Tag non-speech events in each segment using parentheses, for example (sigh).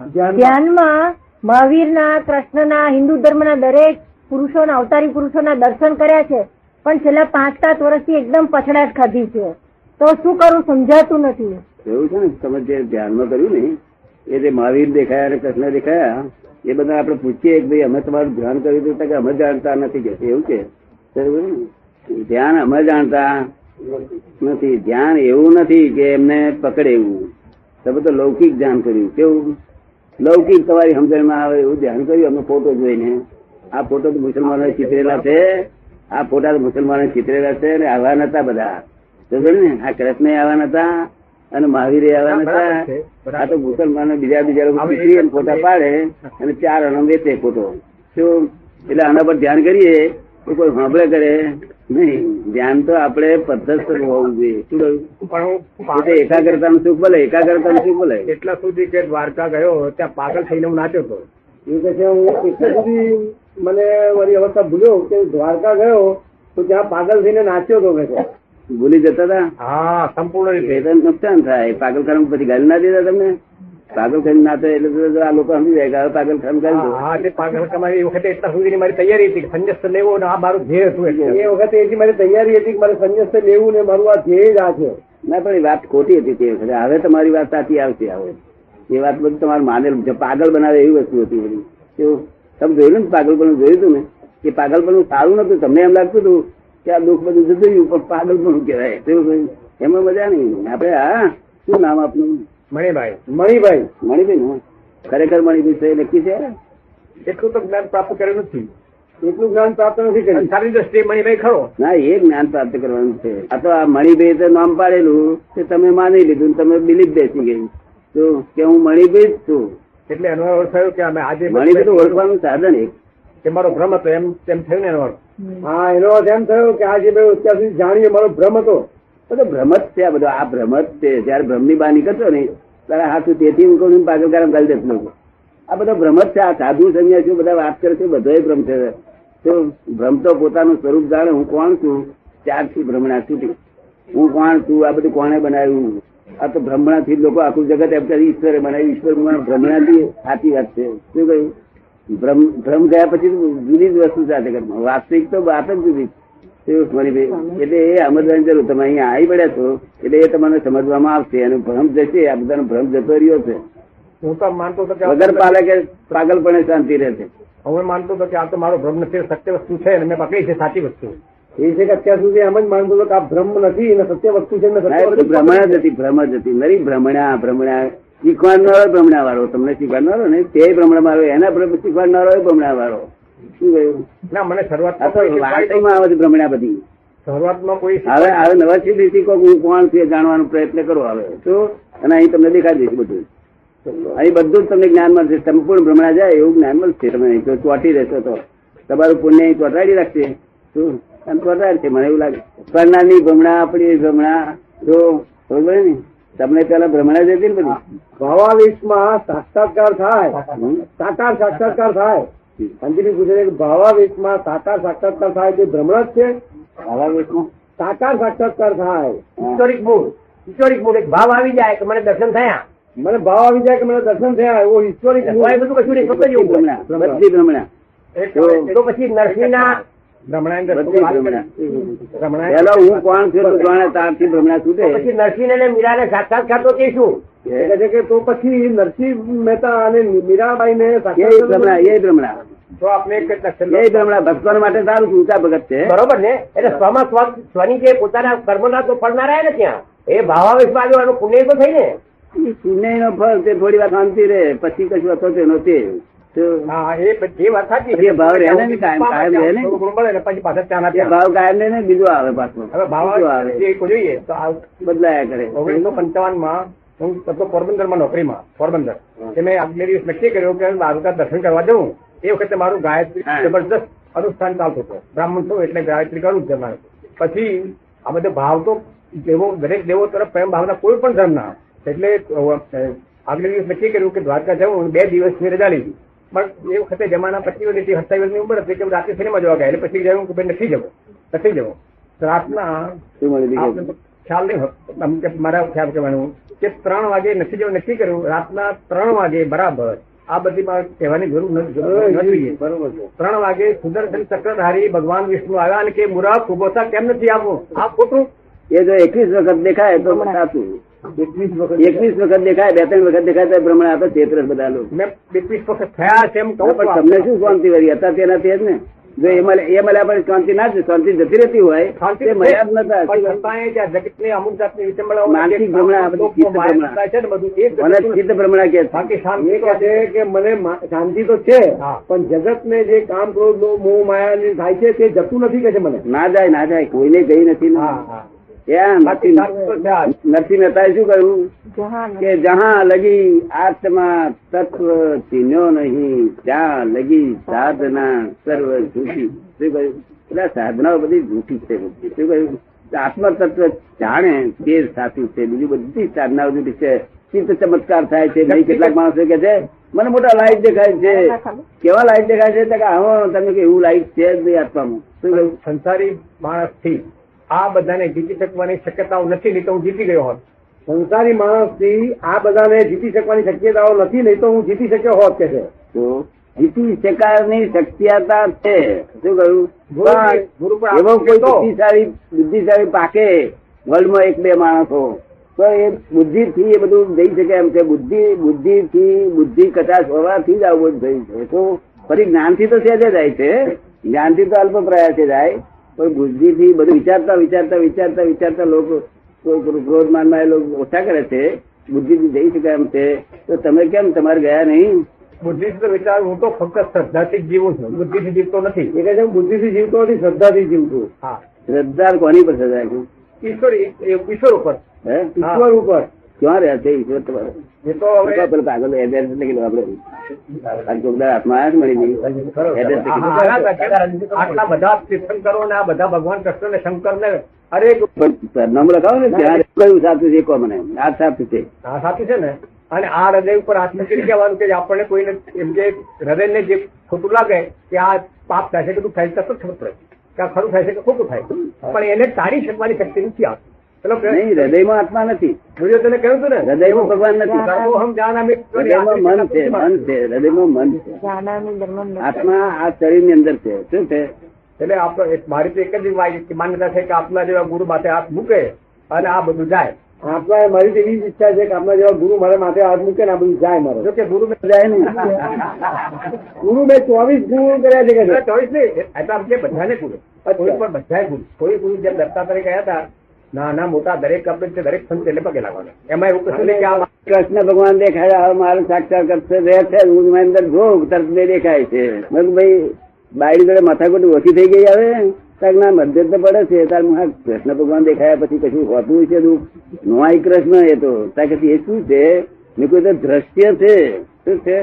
ધ્યાનમાં? મહાવીરના કૃષ્ણના હિન્દુ ધર્મના દરેક પુરુષોના અવતારી પુરુષોના દર્શન કર્યા છે પણ છેલ્લા પાંચ સાત વર્ષથી એકદમ પછડાટ ખાધી છે. તો શું કરવું સમજાતું નથી. એવું છે ને? તમે જે ધ્યાનમાં કર્યું ને એ જે મહાવીર દેખાયા અને કૃષ્ણ દેખાયા એ બધા આપણે પૂછીએ કે ભાઈ અમે તમારું ધ્યાન કર્યું હતું કે અમે જાણતા નથી કે એવું છે. ધ્યાન અમે જાણતા નથી. ધ્યાન એવું નથી કે એમને પકડે એવું. તમે તો લૌકિક ધ્યાન કર્યું. કેવું? લૌકિક તમારી સમજણમાં આવે એવું ધ્યાન કર્યું? અમે ફોટો જોઈને. આ ફોટો તો મુસલમાનો ચિતરેલા છે. આ ફોટા મુસલમાનો ચિતરેલા છે અને આવા નતા બધા. સમજો ને? આ કૃષ્ણ આવા નતા અને મહાવીરે આવા નતા આ તો મુસલમાનો બીજા બીજા લોકો ચીતરી અને ફોટા પાડે અને ચાર અણમ વેચે ફોટો. શું એટલે આના પર ધ્યાન કરીએ કોઈ સાંભળે કરે. નહીં ધ્યાન તો આપણે પદ્ધતસર હોવું જોઈએ. શું કહ્યું? એટલે સુખ ભલે એકાગ્રતાનું સુખ ભલે. એટલા સુધી કે દ્વારકા ગયો ત્યાં પાગલ થઈને હું નાચ્યો હતો. એ કે છે હું એટલા સુધી મને મારી અવસ્થા ભૂલ્યો કે દ્વારકા ગયો તો ત્યાં પાગલ થઈને નાચ્યો હતો કે ભૂલી જતા હતા? હા સંપૂર્ણ રીતે. નુકસાન થાય. પાગલ કરવા પછી ગાલી ના દેતા તમને? પાગલ ખાનું ના થાય એટલે આ લોકો સમજી જાય કે પાગલખાન કરી દો. હા તે પાગલ એ વખતે એટલા સુધીની મારી તૈયારી હતી કે લેવો ને આ મારું ધ્યેય હતું એટલે. એ વખતે એટલી મારી તૈયારી હતી કે મારે સંન્યાસ લેવું ને મારું આ ધ્યેય જ આ છે. ના પણ એ વાત ખોટી હતી તે વખતે. હવે તમારી વાત સાચી આવશે હવે એ વાત બધું તમારે માનેલ છે. પાગલ બનાવે એવી વસ્તુ હતી બધી. કેવું તમે જોયું ને પાગલપણું જોયું હતું ને? એ પાગલપણું સારું નતું. તમને એમ લાગતું હતું કે આ દુઃખ બધું જતું રહ્યું પણ પાગલપણું કહેવાય? એમાં મજા નહીં. આપણે હા શું નામ આપનું? મણિભાઈ. મણિભાઈ. મણિભાઈ ને. ખરેખર મણિભાઈ છે નક્કી છે? એટલું તો જ્ઞાન પ્રાપ્ત કર્યું નથી. એટલું જ્ઞાન પ્રાપ્ત નથી કર્યું. સારી દ્રષ્ટિએ મણિભાઈ ખરો. ના એ જ્ઞાન પ્રાપ્ત કરવાનું છે. આ તો આ મણિભાઈ તો નામ પાડેલું તે તમે માની લીધું તમે બિલીફ બેસી ગઈ. તો કે હું મણિભાઈ જ છું. એટલે એનો અર્થ થયો કે અમે આજે મણિભાઈ તો ઓળખવાનું સાધન એક. કે મારો ભ્રમ હતો એમ તેમ થયું ને એનો અર્થ? હા એનો અર્થ એમ થયો કે આજે મેં અત્યાર સુધી જાણીએ મારો ભ્રમ હતો. બધો ભ્રમ જ છે આ બધો આ ભ્રમ જ છે જયારે ભ્રમની બહાર કરતો ને ત્યારે હાથું તેથી હું કહું છું પાગલ કારમ ગાલી દેતો લોકો આ બધો ભ્રમ જ છે આ સાધુ સંન્યાસીઓ બધા વાત કરે છે બધો ભ્રમ છે. તો ભ્રમ તો પોતાનું સ્વરૂપ જાણે હું કોણ છું? ત્યારથી ભ્રમણા છૂટી. હું કોણ છું? આ બધું કોણે બનાવ્યું? આ તો ભ્રમણાથી લોકો આખું જગત એમ કરે ઈશ્વરે બનાવ્યું, ઈશ્વર ભ્રમણાથી સાચી વાત છે. શું કહ્યું? ભ્રમ ભ્રમ ગયા પછી જુદી જ વસ્તુ છે આ જગતમાં વાસ્તવિક તો વાત જ જુદી મણિભાઈ એટલે એ સમજવાની જરૂર. તમે અહીંયા આવી પડ્યા છો એટલે એ તમને સમજવામાં આવશે. અને ભ્રમ જશે આ બધાનો ભ્રમ જતો રહ્યો છે. હું તો માનતો હતો વગર પાલકે પાગલપણે શાંતિ રહેશે હું માનતો હતો કે આ તો મારો ભ્રમ નથી સત્ય વસ્તુ છે અને મેં પકડી છે સાચી વસ્તુ. એ છે કે અત્યાર સુધી એમ જ માનતો હતો કે આ ભ્રમ નથી અને સત્ય વસ્તુ છે ભ્રમણા જ હતી ભ્રમ જ હતી. નરી ભ્રમણા ભ્રમણા. શીખવાડનારો ભ્રમણા વાળો તમને શીખવાડનારો ને તે ભ્રમણા વાળો એના ભ્રમ શીખવાડનારો ભ્રમણા વાળો શું કહ્યું? ના મને શરૂઆતમાં તો કોઈ શીખવાડી વાર્તામાં આવે છે ભ્રમણા બધી. શરૂઆતમાં કોઈ હવે હવે નવા સુધી હું કોણ છું જાણવાનો પ્રયત્ન કરો હવે. અને અહીં તમને દેખાડી દઈશ બધું. અહીં બધું જ તમને જ્ઞાન મળશે સંપૂર્ણ ભ્રમણા જાય એવું જ્ઞાન મળશે તમે ચોટી રહેશો તો. તમારું પુણ્ય અહીં ચોટાડી રાખશે. શું? ચોટાડ છે મને એવું લાગે. કરનારની ભ્રમણા આપણી ભ્રમણા. જો બરોબર ને? તમને પેલા ભ્રમણા જતી ને બધી? ભાવાવેશમાં સાક્ષાત્કાર થાય. સાકાર સાક્ષાત્કાર થાય. અંજલિ પૂછે કે ભાવાવેશમાં સાકાર સાક્ષાત્કાર થાય તે ભ્રમણ જ છે? ભાવાવેશમાં? સાકાર સાક્ષાત્કાર થાય. હિસ્ટોરિક મૂળ. હિસ્ટોરિક મૂળ. એક ભાવ આવી જાય કે મને દર્શન થયા. મને ભાવ આવી જાય કે મને દર્શન થયા એવો હિસ્ટોરિક બધું કશું નહીં ફક્ત એવું. ભ્રમણા. તો પછી નરસિંહના પેલા હું કોણ છું જાણે ત્યારથી ભ્રમણા છૂટે? પછી નરસિંહ અને મીરાને સાક્ષાત ખાતો કે શું? કે? તો પછી નરસિંહ મહેતા અને મીરાબાઈ ને ભ્રમણા એ ભ્રમણા તો આપણે એક જ ભ્રમણા ભક્તો માટે સારું ઊંચા ભગત છે. બરોબર ને? એટલે સ્વમાં સ્વ સ્વની જે પોતાના કર્મના તો ફળ ના રહે ને ત્યાં? એ ભાવાવેશમાં આવ્યો એનું પુણ્ય તો થઈ ને? પુણ્ય નો ફળ તે થોડી વાર શાંતિ રહે પછી કશું હતો તેનો તે બીજો આવે પાછો? હવે બીજો આવે. ભાવ જે કોઈ જોઈએ તો બદલાયા કરે. ઓગણીસો પંચાવનમાં હું પોરબંદરમાં નોકરીમાં પોરબંદર. મેં આગલે દિવસ નક્કી કર્યો કે દ્વારકા દર્શન કરવા જવું. એ વખતે મારું ગાયત્રી. જબરદસ્ત અનુષ્ઠાન ચાલતું હતું. બ્રાહ્મણ છું એટલે ગાયત્રી કરું જ મારે પછી આ બધો ભાવ તો દેવો દરેક દેવો તરફ પ્રેમ ભાવના કોઈ પણ ધર્મના. એટલે આગલે દિવસ નક્કી કર્યું કે દ્વારકા જવું બે દિવસની રજા લીધી. પણ એ વખતે જમાના પચીસ વર્ષની સત્તાવીસની ઉંમર હતી કે રાતે સિનેમા જોવા ગયા. એટલે પછી કે ભાઈ નથી જવું. નથી જવું. રાતના શું મળી આપણે તો ખ્યાલ નહીં મારા ખ્યાલ કહેવાનું કે ત્રણ વાગે નથી જવું નક્કી કર્યું રાતના ત્રણ વાગે બરાબર. આ બધી કહેવાની જરૂર નથી ત્રણ વાગે સુદર્શન ચક્રધારી ભગવાન વિષ્ણુ આવ્યા અને કે મુરા કુબોસા કેમ નથી આપવું આ ખોટું. એ જો એકવીસ વખત દેખાય તો સાચું. એકવીસ વખત દેખાય. બે ત્રણ વખત દેખાય તો ભ્રમણ આપે તો બધા લોકો. એકવીસ વખત થયા છે એમ પણ તમને શું શાંતિ વળી? હતા તેનાથી જ ને. જો એ મળે એ મળે આપણે શાંતિ ના શાંતિ જતી રહેતી હોય તે મળ્યા જ નતા ત્યાં જગતની અમુક જાતની ની માનસિક ભ્રમણા, બધું ચિત્ત ભ્રમણા. ને કે બાકી શાંતિ છે કે મને શાંતિ તો છે પણ જગત ને જે કામ ક્રોધ મોહ માયા થાય છે તે જતું નથી કે છે મને? ના જાય ના જાય કોઈને ગઈ નથી ને. નરસિંહ મહેતાએ શું કહ્યું કે જહા લગી આત્મા તત્વ ચીન્યો નહીં ત્યાં લગી સાધના સર્વ જૂઠી શું કહ્યું? એટલે સાધનાઓ બધી જૂઠી છે બધી. શું કહ્યું? આત્મા તત્વ જાણે તે સાચું છે. બીજું બધી સાધનાઓ જૂઠી છે. ચિત્ત ચમત્કાર થાય છે. નહીં કેટલાક માણસો કે છે મને મોટા લાઈટ દેખાય છે. કેવા લાઈટ દેખાય છે? કે આવો તમે કે એવું લાઈટ છે જ નહીં આત્મામાં. શું કહ્યું? સંસારી માણસથી આ બધાને જીતી શકવાની શક્યતાઓ નથી નહીં તો હું જીતી ગયો હોત. સંસારી માણસથી આ બધાને જીતી શકવાની શક્યતાઓ નથી નહીં તો હું જીતી શક્યો હોત કે છે. જીતી શકારની શક્યતા છે. શું કહ્યું? એવો કોઈ બુદ્ધિશાળી બુદ્ધિશાળી પાકે વર્લ્ડમાં એક બે માણસો. તો એ બુદ્ધિ થી એ બધું જઈ શકે એમ છે. બુદ્ધિ બુદ્ધિ થી બુદ્ધિ કચાશ હોવાથી જ આવું બધું થયું છે. તો ફરી જ્ઞાનથી તો સહેજે જાય છે. જ્ઞાનથી તો અલ્પ પ્રયાસે જાય. પણ બુદ્ધિ થી બધું વિચારતા વિચારતા વિચારતા વિચારતા લોકો ક્રોધ માનમાં એ લોકો ઓછા કરે છે બુદ્ધિ થી જઈ શકાય એમ છે. તો તમે કેમ તમારે ગયા નહીં? બુદ્ધિ થી વિચાર હું તો ફક્ત શ્રદ્ધાથી જીવું છું. બુદ્ધિથી જીવતો નથી. એ કહે છે બુદ્ધિ બુદ્ધિથી જીવતો નથી શ્રદ્ધાથી જીવતું હા. શ્રદ્ધા કોની પર સજાય છે ઈશ્વર ઈશ્વર ઉપર. હે. ઈશ્વર ઉપર. ક્યાં રહ્યા છે? ઈશ્વર તમારે એ તો હવે પેલો કાગળ એડ્રેસ લખી લો આપડે ચોકદાર હાથમાં આવ્યા મળી ગઈ એડ્રેસ હા, લખી હા, આના તકે આટલા બધા તીર્થંકરો ને આ બધા ભગવાન કૃષ્ણ ને શંકર ને અરે પણ લખાવો ને ત્યાં કયું સાચું છે કહો મને આ સાચું છે. આ સાચું છે ને? અને આ હૃદય ઉપર હાથ મૂકીને કહેવાનું કે આપણને કોઈને એમ કે હૃદયને જે ખોટું લાગે કે આ પાપ થાય છે કે તું થાય તો ખબર પડે. કે આ ખરું થાય છે કે ખોટું થાય. પણ એને તારી શકવાની શક્તિ નથી આવતી. નહીં હૃદયમાં આત્મા નથી. તને કહ્યું હતું ને? હૃદયમાં ભગવાન નથી. હૃદયમાં મન છે મન છે. હૃદયમાં મન છે. આત્મા આ શરીરની અંદર છે. શું છે? એટલે આપણે મારી તો એક જ માન્યતા છે કે આપના જેવા ગુરુ માથે હાથ મૂકે અને આ બધું જાય. આપણા મારી તો એવી જ ઈચ્છા છે કે આપણા જેવા ગુરુ મારા માથે હાથ મૂકે ને આ બધું જાય મારે. કે ગુરુ જાય નહીં. ગુરુ મેં ચોવીસ ગુરુ કર્યા છે કે છે. નહીં એટલે આપણે બધાને ગુરુ. કોઈ પણ બધાય ગુરુ. કોઈ ગુરુ જેમ દત્તાત્રેય ગયા હતા નાના મોટા દરેક આપણે છે, દરેક સંત એટલે પગે લાગવાના. એમાં એવું કશું કે આ કૃષ્ણ ભગવાન દેખાય હવે સાક્ષાત કરશે રહે છે હું અંદર ભોગ તરત બે દેખાય છે. ભાઈ, બાયડી જોડે માથાકૂટ ઓછી થઈ ગઈ હવે ના મધ્ય તો પડે છે, તાર હું કૃષ્ણ ભગવાન દેખાયા પછી કશું હોતું છે દુઃખ નોય કૃષ્ણ એ તો. ત્યાં કે એ શું છે? મેં કોઈ તો દ્રશ્ય છે. શું છે?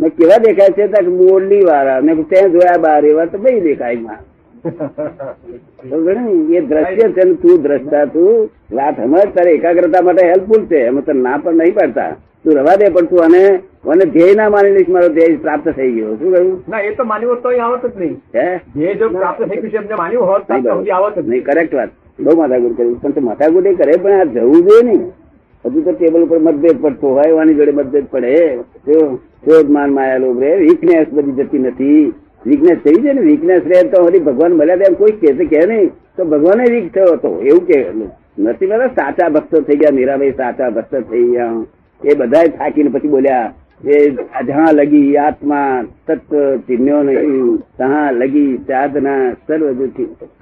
મેં કેવા દેખાય છે? ત્યાં મોરલી વાળા કીધું, ત્યાં જોયા બાર એવા તો ભાઈ દેખાયમાં ને? એ દ્રશ્ય છે તું દ્રષ્ટા તું વાત સમજ તારે એકાગ્રતા માટે હેલ્પફુલ છે. એમ તને ના પણ નહીં પાડતા. તું રવા દે પણ તું આને મને ધ્યેય ના માની લઈશ મારો ધ્યેય પ્રાપ્ત થઈ ગયો. શું કહ્યું? ના એ તો માન્યું હોત તો આવત જ નહીં. હે? ધ્યેય જો પ્રાપ્ત થઈ ગયું છે એમને માન્યું હોત તો આવત જ નહીં. કરેક્ટ વાત. બહુ માથાકૂટ કર્યું પણ તે માથાકૂટ એ કરે પણ આ જવું જોઈએ નહીં. હજુ તો ટેબલ ઉપર મતભેદ પડતો હોય વાની જોડે મતભેદ પડે. તો ક્રોધ માન માયા લોભ રે વીકનેસ બધી જતી નથી. વીકનેસ થઈ છે ને વીકનેસ રહે તો હરી ભગવાન મળ્યા તેમ કોઈ કહેશે કે નહીં. તો ભગવાને વીક થયો હતો. એવું કે, નથી બધા સાચા ભક્તો થઈ ગયા મીરાભાઈ સાચા ભક્તો થઈ ગયા. એ બધા થાકીને પછી બોલ્યા, એ જહા લગી આત્મા તત્વ ચિહ્નો નહીં. તहाँ લગી સાધના સર્વ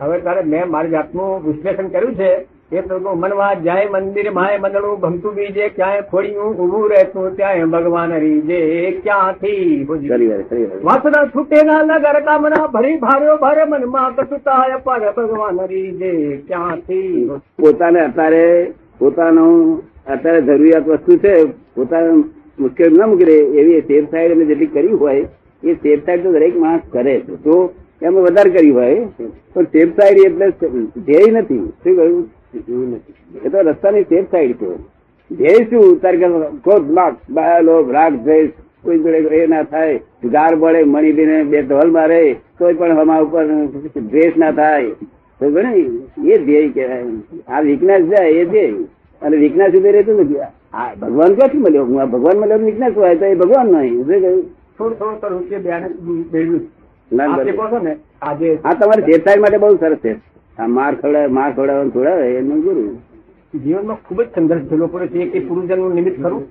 હવે તારે મેં મારી જાતનું વિશ્લેષણ કર્યું છે. એ પ્રભુ મનવા જાય મંદિર માય મંદડું ભમતું બીજે ક્યાંય ખોડિયું ઊભું રહેતું ત્યાં ભગવાન રીજે. ક્યાંથી? વાસના છૂટે ના નગર કામના ભરી ભાર્યો ભારે મનમાં કસુતાય પર ભગવાન રીજે. ક્યાંથી? પોતાને અત્યારે પોતાનું અત્યારે જરૂરિયાત વસ્તુ છે પોતાને મુશ્કેલ ના મૂકી એવી સેફ સાઈડ એને જેટલી કરી હોય એ સેફ સાઈડ તો દરેક માણસ કરે છે તો એમાં વધારે કરી હોય. પણ સેફ સાઈડ એટલે ધ્યેય નથી. શું કહ્યું? એવું નથી એ તો રસ્તાની સેફ સાઈડ છે. ધ્યેય શું તારે કે ક્રોધ લાખ બાયલો રાગ દ્વેષ કોઈ જોડે એ ના થાય ગાર બળે મણીબીને બે ઢોલ મારે કોઈ પણ હમા ઉપર દ્વેષ ના થાય. તો ગણે એ ધ્યેય કહેવાય. આ વીકનેસ જાય એ ધ્યેય. અને વીકનેસ ઊભી રહેતું નથી. આ ભગવાન ક્યાંથી મળ્યો? હું આ ભગવાન મળ્યો વિજ્ઞાસ હોય તો એ ભગવાન નહીં. શું કહ્યું? થોડું થોડું થોડું જે બેને મેળવ્યું. આ તમારે ચેતાઈ માટે બહુ સરસ છે. આ માર ખવડાવે માર ખવડાવવાનું છોડાવે એનું ગુરુ. જીવનમાં ખૂબ જ સંઘર્ષ ઝીલવો પડે છે કે પુરુષજન્મનું નિમિત્ત ખરું?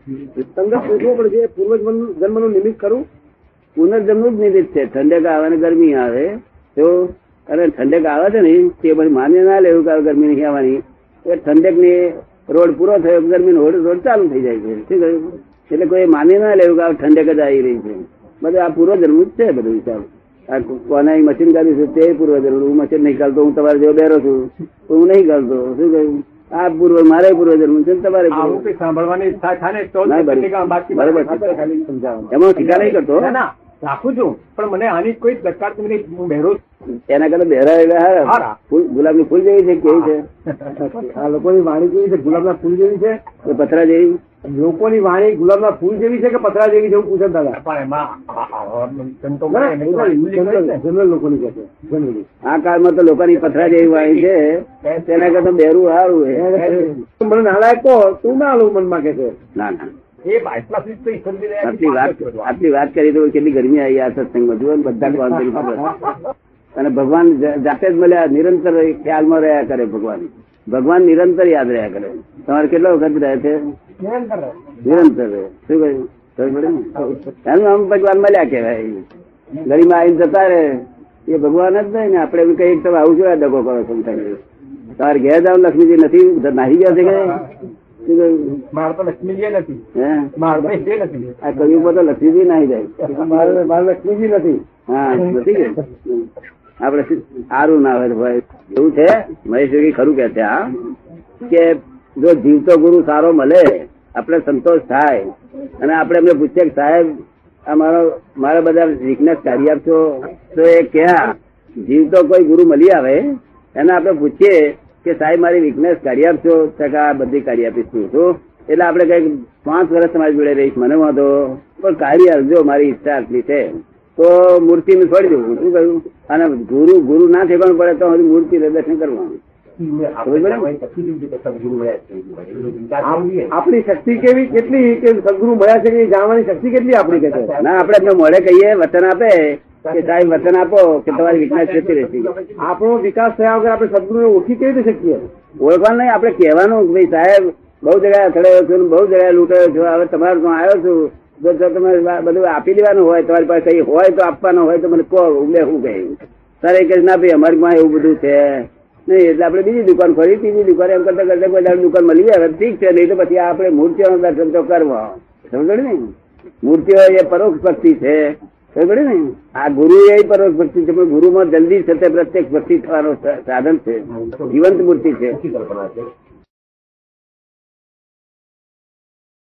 સંઘર્ષ ઝીલવો પડે છે પૂર્વ જન્મનું નિમિત્ત કરું પુનર્જન્મનું જ નિમિત્ત છે. ઠંડક આવે ને ગરમી આવે તો અને ઠંડક આવે છે ને તે પછી માન્ય ના લેવું કે ગરમી નહીં આવવાની. એ ઠંડક ને રોડ પૂરો થયો ગરમી રોડ રોડ ચાલુ થઈ જાય છે. શું કહ્યું? એટલે કોઈ માન્ય ના લેવું કે ઠંડક જ આવી રહી છે. બધું આ પૂર્વ જન્મ જ છે બધું વિચાર. કોને મશીન કાઢ્યું છે તે પૂર્વ જન્મ હું મશીન નહીં ચાલતો હું તમારે જેવો બેરો છું. હું નહીં ચાલતો શું કહ્યું? આ પૂર્વ મારે પૂર્વ જન્મ છે તમારે સાંભળવાની ઈચ્છા થાય ને તો બરાબર. એમાં ટીકા નહીં કરતો. રાખું છું. પણ મને આની કોઈ દરકાર નથી હું બહેરો એના કરતા બહેરા એટલે હારા. હારા. ફૂલ ફૂલ જેવી છે કેવી છે? (laughs) આ લોકોની વાણી કેવી છે? ગુલાબના ફૂલ જેવી છે? કે પથરા જેવી? લોકોની વાણી ગુલાબ ના ફૂલ જેવી છે કે પથરા જેવી છે એવું પૂછે દાદા ના, જનરલ લોકોની કહે છે. આ કાળમાં તો લોકોની પથરા જેવી વાણી છે. તેના કરતા બેરું સારું છે. મને નાલાયક કહો તું ના આલું મનમાં કે છે. ના ના. આટલી વાત. આટલી કરી તો કેટલી ગરમી આવી આ સત્સંગમાં. જુઓ બધા અને ભગવાન જાતે જ મળ્યા નિરંતર ખ્યાલમાં રહ્યા કરે ભગવાન. ભગવાન નિરંતર યાદ રહ્યા કરે. તમારે કેટલો વખત રહે છે? નિરંતર રહે. શું કહ્યું? એનું આમ ભગવાન મળ્યા કહેવાય. ગરીમાં આવીને જતા રહે. એ ભગવાન જ નહીં ને આપણે એમ કહીએ તમે આવું જોયા દગો કરો સમજાય તમારે ઘેર જાવ લક્ષ્મીજી નથી નાહી ગયા છે કે મારે તો લક્ષ્મીજી નથી. આ કવિમાં તો લક્ષ્મીજી નાહી જાય. મારે મારે લક્ષ્મીજી નથી. હા નથી કે? આપડે સારું ના હોય ભાઈ એવું છે? મહેશ ખરું કે છે આ કે જો જીવતો ગુરુ સારો મળે આપણે સંતોષ થાય. અને આપણે એમને પૂછીએ કે સાહેબ આ મારો મારા બધા વીકનેસ કાઢી આપશો? તો એ ક્યાં જીવતો કોઈ ગુરુ મળી આવે એને આપણે પૂછીએ કે સાહેબ મારી વીકનેસ કાઢી આપશો? ટકા બધી કાઢી આપીશું તો એટલે આપણે કંઈક પાંચ વર્ષ તમારી જોડે રહીશ મને વાંધો. પણ કાઢી આપજો મારી ઈચ્છા આટલી છે. તો મૂર્તિ ને છોડી દઉં શું કહ્યું અને ગુરુ ગુરુ ના ઠેકાણું પડે તો હજી મૂર્તિ દર્શન કરવાનું. આપણે શક્તિ કેવી કેટલી? કે સદગુરુ મળ્યા છે કે એ જાણવાની શક્તિ કેટલી આપણી કે ના આપણે એમને મોડે કહીએ વચન આપે. કે સાહેબ વચન આપો કે તમારી વીકનેસ જતી રહેશે આપણો વિકાસ થયા વગર આપણે સદગુરુને ઓળખી કેવી રીતે શકીએ? ઓળખવાનું નહીં આપણે કહેવાનું ભાઈ સાહેબ બહુ જગ્યાએ અથડાયો છું બહુ જગ્યાએ લૂંટાયો છું હવે તમારે ત્યાં આવ્યો છું જો તમે બધું આપી દેવાનું હોય તમારી પાસે કઈ હોય તો આપવાનું હોય તો મને કહો ઉમે હું કહ્યું? સર એ ના ભાઈ અમારી પાસે એવું બધું છે. નહીં એટલે આપણે બીજી દુકાન ખોલી બીજી દુકાન એમ કરતા કરતા કોઈ દાડો દુકાન મળી જાય ઠીક છે નહીં તો પછી આપણે મૂર્તિઓનું દર્શન તો કરવા. સમજ ને? મૂર્તિઓ એ પરોક્ષ ભક્તિ છે. ને આ ગુરુ એ પરોક્ષ ભક્તિ છે પણ ગુરુમાં જલ્દી તે પ્રત્યક્ષ ભક્તિ થવાનો સાધન છે. જીવંત મૂર્તિ છે.